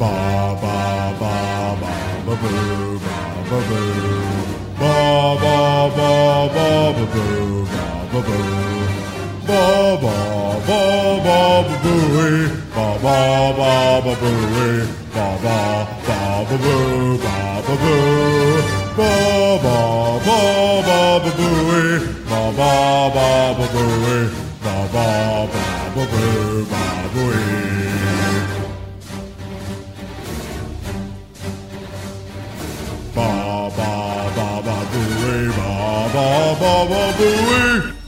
Ba ba ba ba ba boo ba ba boo. Ba ba ba ba ba boo ba ba boo. Ba ba ba ba ba booey. Ba ba ba ba booey. Ba ba ba ba boo ba ba boo. Ba ba ba ba ba booey. Ba ba ba ba booey. Ba ba ba ba boo ba booey. ba ba ba booey.